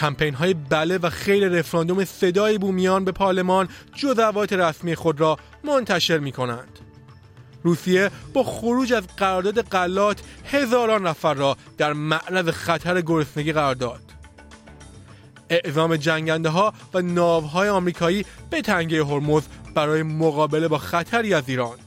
کمپین های بله و خیر رفراندوم صدای بومیان به پارلمان جزوات رسمی خود را منتشر می کنند. روسیه با خروج از قرارداد قلات هزاران نفر را در معرض خطر گرسنگی قرار داد. اعزام جنگنده ها و ناوهای آمریکایی به تنگه هرمز برای مقابله با خطری از ایران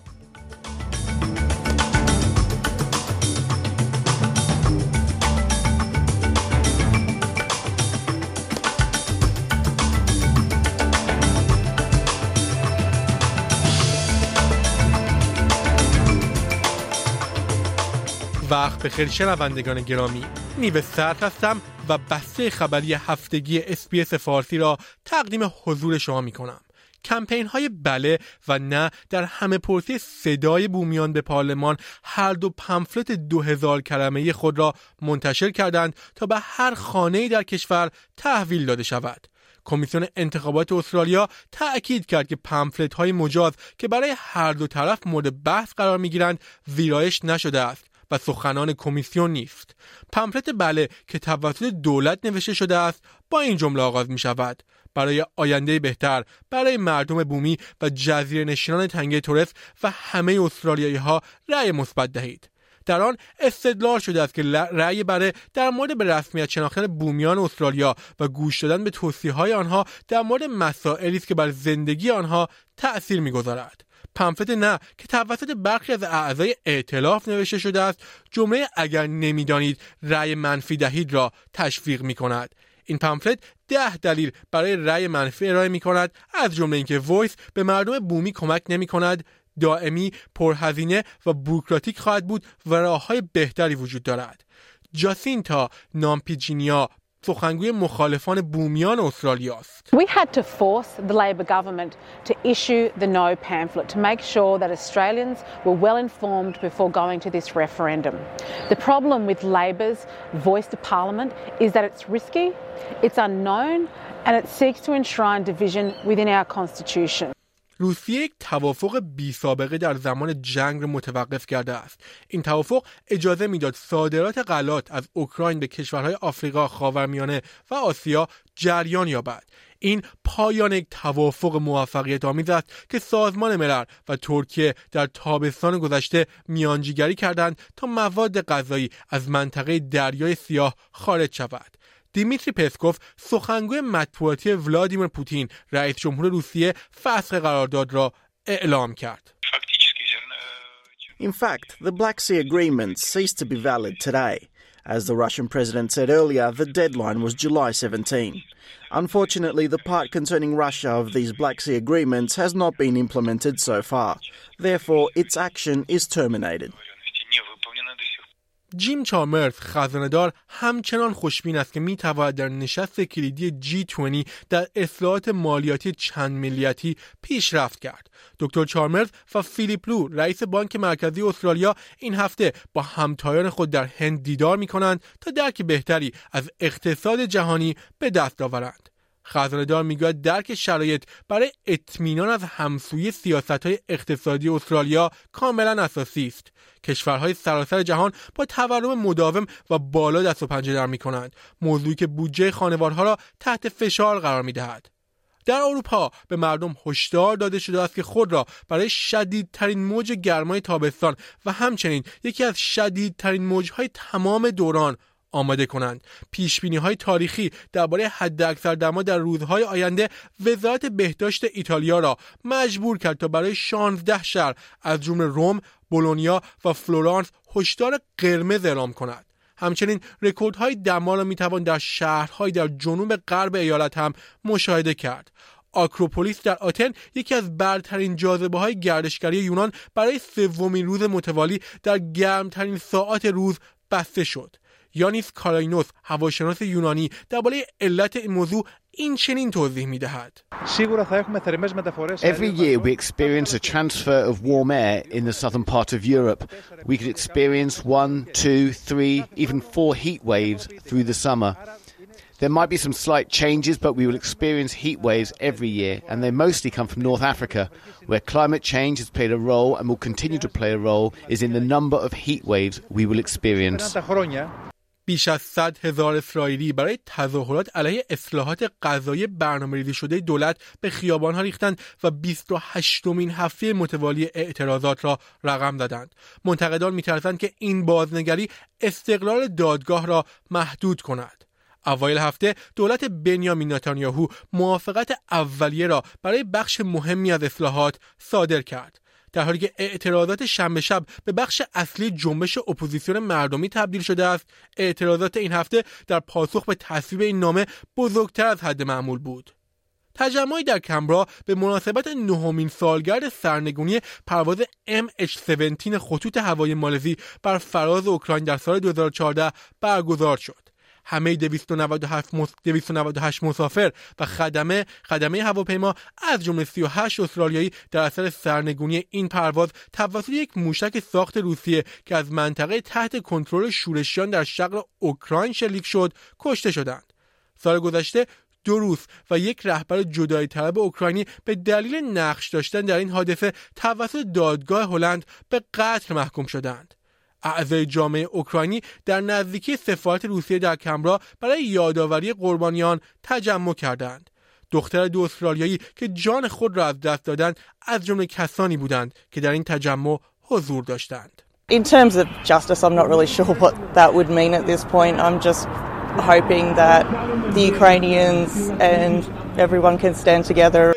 وقت به خیر شنوندگان گرامی نیوه سرد هستم و بسته خبری هفتگی اس‌بی‌اس فارسی را تقدیم حضور شما می کنم کمپین های بله و نه در همه پرسی صدای بومیان به پارلمان هر دو پمفلت دو هزار کلمه خود را منتشر کردند تا به هر خانه در کشور تحویل داده شود. کمیسیون انتخابات استرالیا تأکید کرد که پمفلت های مجاز که برای هر دو طرف مورد بحث قرار می گیرند ویرایش نشده است و سخنان کمیسیون نیست. پمفلت بله که توسط دولت نوشته شده است با این جمله آغاز می شود برای آینده بهتر برای مردم بومی و جزیره نشینان تنگه تورس و همه استرالیایی ها رأی مثبت دهید. در آن استدلال شده است که رأی بره در مورد به رسمیت شناختن بومیان استرالیا و گوش دادن به توصیه های آنها در مورد مسائلی است که بر زندگی آنها تأثیر می‌گذارد. پمفلت نه که توسط برخی از اعضای ائتلاف نوشته شده است جمله اگر نمی‌دانید رأی منفی دهید را تشویق می کند این پمفلت ده دلیل برای رأی منفی ارائه می کند از جمله اینکه Voice به مردم بومی کمک نمی کند دائمی پرهزینه و بوروکراتیک خواهد بود و راه های بهتری وجود دارد. جاسینتا نامپیجینیا سخنگوی مخالفان بومیان استرالیاست. We had to force the Labor government to issue the no pamphlet to make sure that Australians were well informed before going to this referendum. The problem with Labor's voice to parliament is that it's risky, it's unknown and it seeks to enshrine division within our constitution. روسیه یک توافق بی سابقه در زمان جنگ را متوقف کرده است. این توافق اجازه می‌داد صادرات غلات از اوکراین به کشورهای آفریقا، خاورمیانه و آسیا جریان یابد. این پایان یک توافق موفقیت آمیز است که سازمان ملل و ترکیه در تابستان گذشته میانجیگری کردند تا مواد غذایی از منطقه دریای سیاه خارج شود. دیمیتری پسکوف سخنگوی مطبوعاتی ولادیمیر پوتین رئیس جمهور روسیه فسخ قرارداد را اعلام کرد. In fact, the Black Sea Agreement ceased to be valid today. As the Russian president said earlier, the deadline was July 17. Unfortunately, the part concerning Russia of these Black Sea agreements has not been implemented so far. Therefore, its action is terminated. جیم چامرز خزاندار همچنان خوشبین است که می تواند در نشست کلیدی جی 20 در اصلاحات مالیاتی چند ملیتی پیشرفت کرد. دکتر چارمرز و فیلیپ لو رئیس بانک مرکزی استرالیا این هفته با همتایان خود در هند دیدار می کنند تا درک بهتری از اقتصاد جهانی به دست آورند. خزاندار می‌گوید درک شرایط برای اطمینان از همسوی سیاست های اقتصادی استرالیا کاملا اساسی است کشورهای سراسر جهان با تورم مداوم و بالا دست و پنجه در می کنند موضوعی که بودجه خانوارها را تحت فشار قرار می دهد. در اروپا به مردم هشدار داده شده است که خود را برای شدیدترین موج گرمای تابستان و همچنین یکی از شدیدترین موجهای تمام دوران آماده کنند. پیش بینی های تاریخی درباره حداکثر دما در روزهای آینده وزارت بهداشت ایتالیا را مجبور کرد تا برای 16 شهر از جمله روم، بولونیا و فلورانس هشدار قرمز اعلام کند. همچنین رکوردهای دما را می‌توان در شهرهای در جنوب غرب ایالت هم مشاهده کرد. آکروپولیس در آتن یکی از برترین جاذبه های گردشگری یونان برای سومین روز متوالی در گرمترین ساعات روز بسته شد. یانیس کاراینوس هواشناس یونانی درباره علت این موضوع این چنین توضیح میدهد Every year we experience a transfer of warm air in the southern part of Europe. We could experience one, two, three, even four heat waves through the summer. There might be some slight changes, but we will experience heat waves every year, and they mostly come from North Africa, where climate change has played a role and will continue to play a role, is in the number of heat waves we will experience. بیش از 100 هزار اسرائیلی برای تظاهرات علیه اصلاحات غذایی برنامه شده دولت به خیابانها ریختند و 28 مین هفته متوالی اعتراضات را رقم دادند. منتقدان میترسند که این بازنگری استقلال دادگاه را محدود کند. اوایل هفته دولت بنیامین نتانیاهو موافقت اولیه را برای بخش مهمی از اصلاحات صادر کرد. در حالی که اعتراضات شنبه شب به بخش اصلی جنبش اپوزیسیون مردمی تبدیل شده است اعتراضات این هفته در پاسخ به تصویب این نامه بزرگتر از حد معمول بود تجمعی در کمبرا به مناسبت نهمین سالگرد سرنگونی پرواز MH17 خطوط هوایی مالزی بر فراز اوکراین در سال 2014 برگزار شد. همه 298 مسافر و خدمه خدمه هواپیما از جمله 38 استرالیایی در اثر سرنگونی این پرواز توسط یک موشک ساخت روسیه که از منطقه تحت کنترل شورشیان در شرق اوکراین شلیک شد کشته شدند سال گذشته دو روس و یک رهبر جدایی طلب اوکراینی به دلیل نقش داشتن در این حادثه توسط دادگاه هلند به قتل محکوم شدند. اعضای جامعه اوکراینی در نزدیکی سفارت روسیه در کمرا برای یادآوری قربانیان تجمع کردند. دختر دو استرالیایی که جان خود را از دست دادند از جمله کسانی بودند که در این تجمع حضور داشتند. In terms of justice, I'm not really sure what that would mean at this point. I'm just hoping that the Ukrainians and everyone can stand together.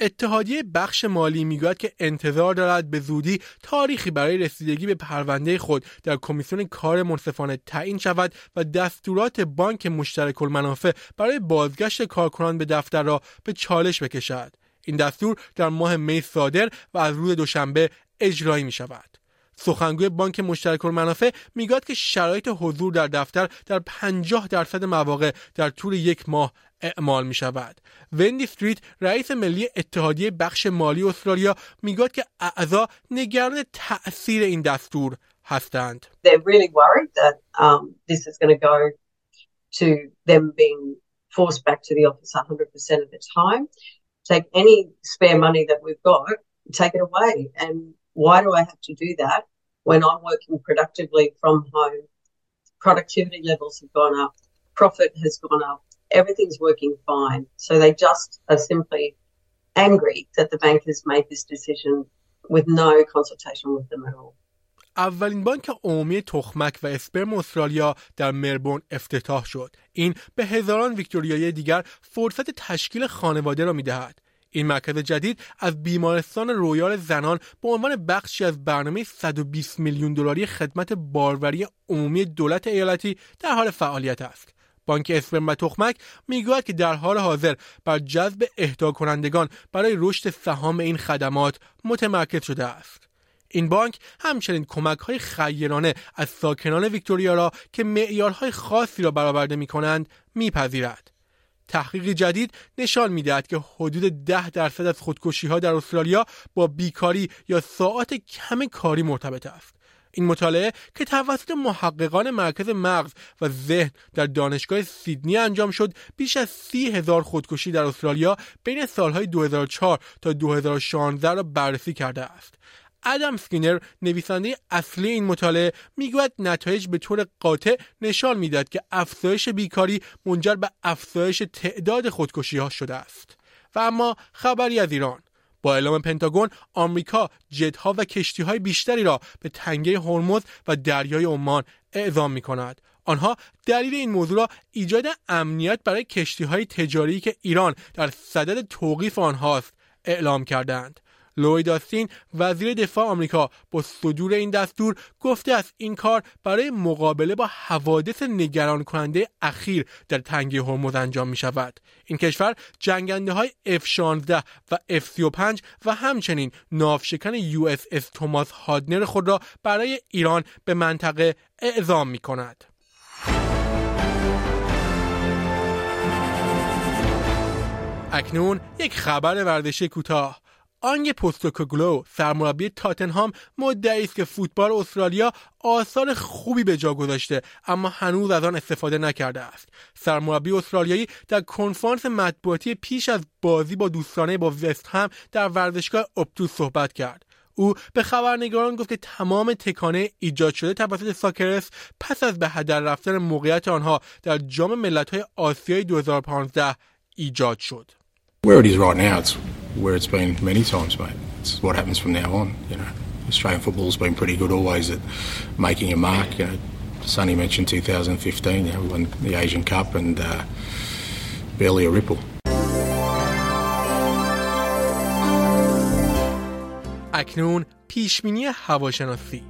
اتحادیه بخش مالی می‌گوید که انتظار دارد به زودی تاریخی برای رسیدگی به پرونده خود در کمیسیون کار منصفانه تعیین شود و دستورات بانک مشترک المنافع برای بازگشت کارکنان به دفتر را به چالش بکشد. این دستور در ماه می صادر و از روز دوشنبه اجرایی می شود سخنگوی بانک مشترک المنافع می‌گوید که شرایط حضور در دفتر در 50 درصد مواقع در طول یک ماه اعمال می شود. وندی استریت رئیس ملی اتحادیه بخش مالی استرالیا میگوید که اعضا نگران تأثیر این دستور هستند. They're really worried that um, this is going to go to them being forced back to the office 100% of the time. Take any spare money that we've got, take it away. And why do I have to do that when I'm working productively from home? Productivity levels have gone up, profit has gone up, Everything's working fine. So they just are simply angry that the bank has made this decision with no consultation with them at all. اولین بانک عمومی تخمک و اسپرم استرالیا در مربون افتتاح شد. این به هزاران ویکتوریایی دیگر فرصت تشکیل خانواده را می‌دهد. این مرکز جدید از بیمارستان رویال زنان به عنوان بخشی از برنامه 120 میلیون دلاری خدمت باروری عمومی دولت ایالتی در حال فعالیت است. بانک اسپرم و تخمک می‌گوید که در حال حاضر بر جذب اهدا کنندگان برای رشد سهام این خدمات متمرکز شده است. این بانک همچنین کمک های خیرانه از ساکنان ویکتوریا را که معیارهای خاصی را برآورده می کنند میپذیرد. تحقیق جدید نشان می‌دهد که حدود ده درصد از خودکشی ها در استرالیا با بیکاری یا ساعات کم کاری مرتبط است. این مطالعه که توسط محققان مرکز مغز و ذهن در دانشگاه سیدنی انجام شد بیش از سی هزار خودکشی در استرالیا بین سالهای 2004 تا 2016 را بررسی کرده است. ادم سکینر نویسنده اصلی این مطالعه می‌گوید نتایج به طور قاطع نشان می‌دهد که افزایش بیکاری منجر به افزایش تعداد خودکشی ها شده است. و اما خبری از ایران. با اعلام پنتاگون آمریکا جتها و کشتی های بیشتری را به تنگه هرمز و دریای عمان اعزام می کند. آنها دلیل این موضوع را ایجاد امنیت برای کشتی های تجاری که ایران در صدد توقیف آنهاست اعلام کردند. لوید آستین وزیر دفاع آمریکا با صدور این دستور گفته است این کار برای مقابله با حوادث نگران کننده اخیر در تنگه هرمز انجام می شود این کشور جنگنده های F-16 و F-35 و همچنین نافشکن USS توماس هادنر خود را برای ایران به منطقه اعزام می کند. اکنون یک خبر ورزشی کوتاه آنگ پستوکوگلو سرمربی تاتنهام مدعی است که فوتبال استرالیا آثار خوبی به جا گذاشته اما هنوز از آن استفاده نکرده است. سرمربی استرالیایی در کنفرانس مطبوعاتی پیش از بازی با دوستانه با وست هم در ورزشگاه اپتوس صحبت کرد. او به خبرنگاران گفت که تمام تکانه ایجاد شده توسط ساکرس پس از به هدر رفتن موقعیت آنها در جام ملت‌های آسیای 2015 ایجاد شد. where it's been many times, mate. It's what happens from now on, you know. Australian football's been pretty good always at making a mark. You know, Sonny mentioned 2015, you know, we won the Asian Cup and uh, barely a ripple. اکنون پیشبینی هواشناسی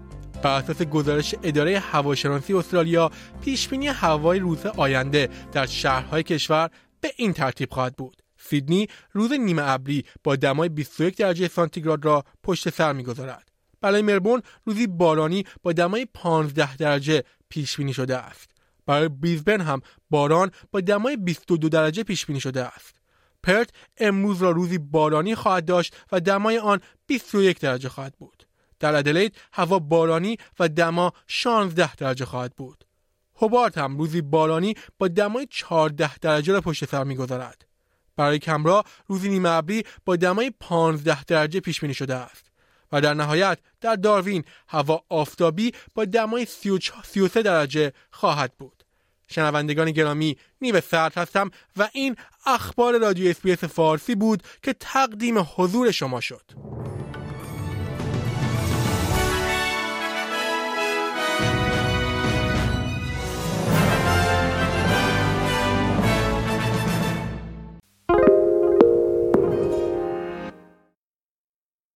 بر اساس گزارش اداره هواشناسی استرالیا پیشبینی هوای روز آینده در شهرهای کشور به این ترتیب خواهد بود سیدنی روز نیمه ابری با دمای 21 درجه سانتیگراد را پشت سر می‌گذارد برای مربون روزی بارانی با دمای 15 درجه پیش بینی شده است. برای بریزبن هم باران با دمای 22 درجه پیش بینی شده است. پرت امروز را روزی بارانی خواهد داشت و دمای آن 21 درجه خواهد بود. در ادلید هوا بارانی و دما 16 درجه خواهد بود. هوبارت هم روزی بارانی با دمای 14 درجه را پشت سر می‌گذارد. برای کمرا روزی نیمه ابری با دمای 15 درجه پیش بینی شده است. و در نهایت در داروین هوا آفتابی با دمای 33 درجه خواهد بود. شنوندگان گرامی نیو سرد هستم و این اخبار رادیو اس‌بی‌اس فارسی بود که تقدیم حضور شما شد.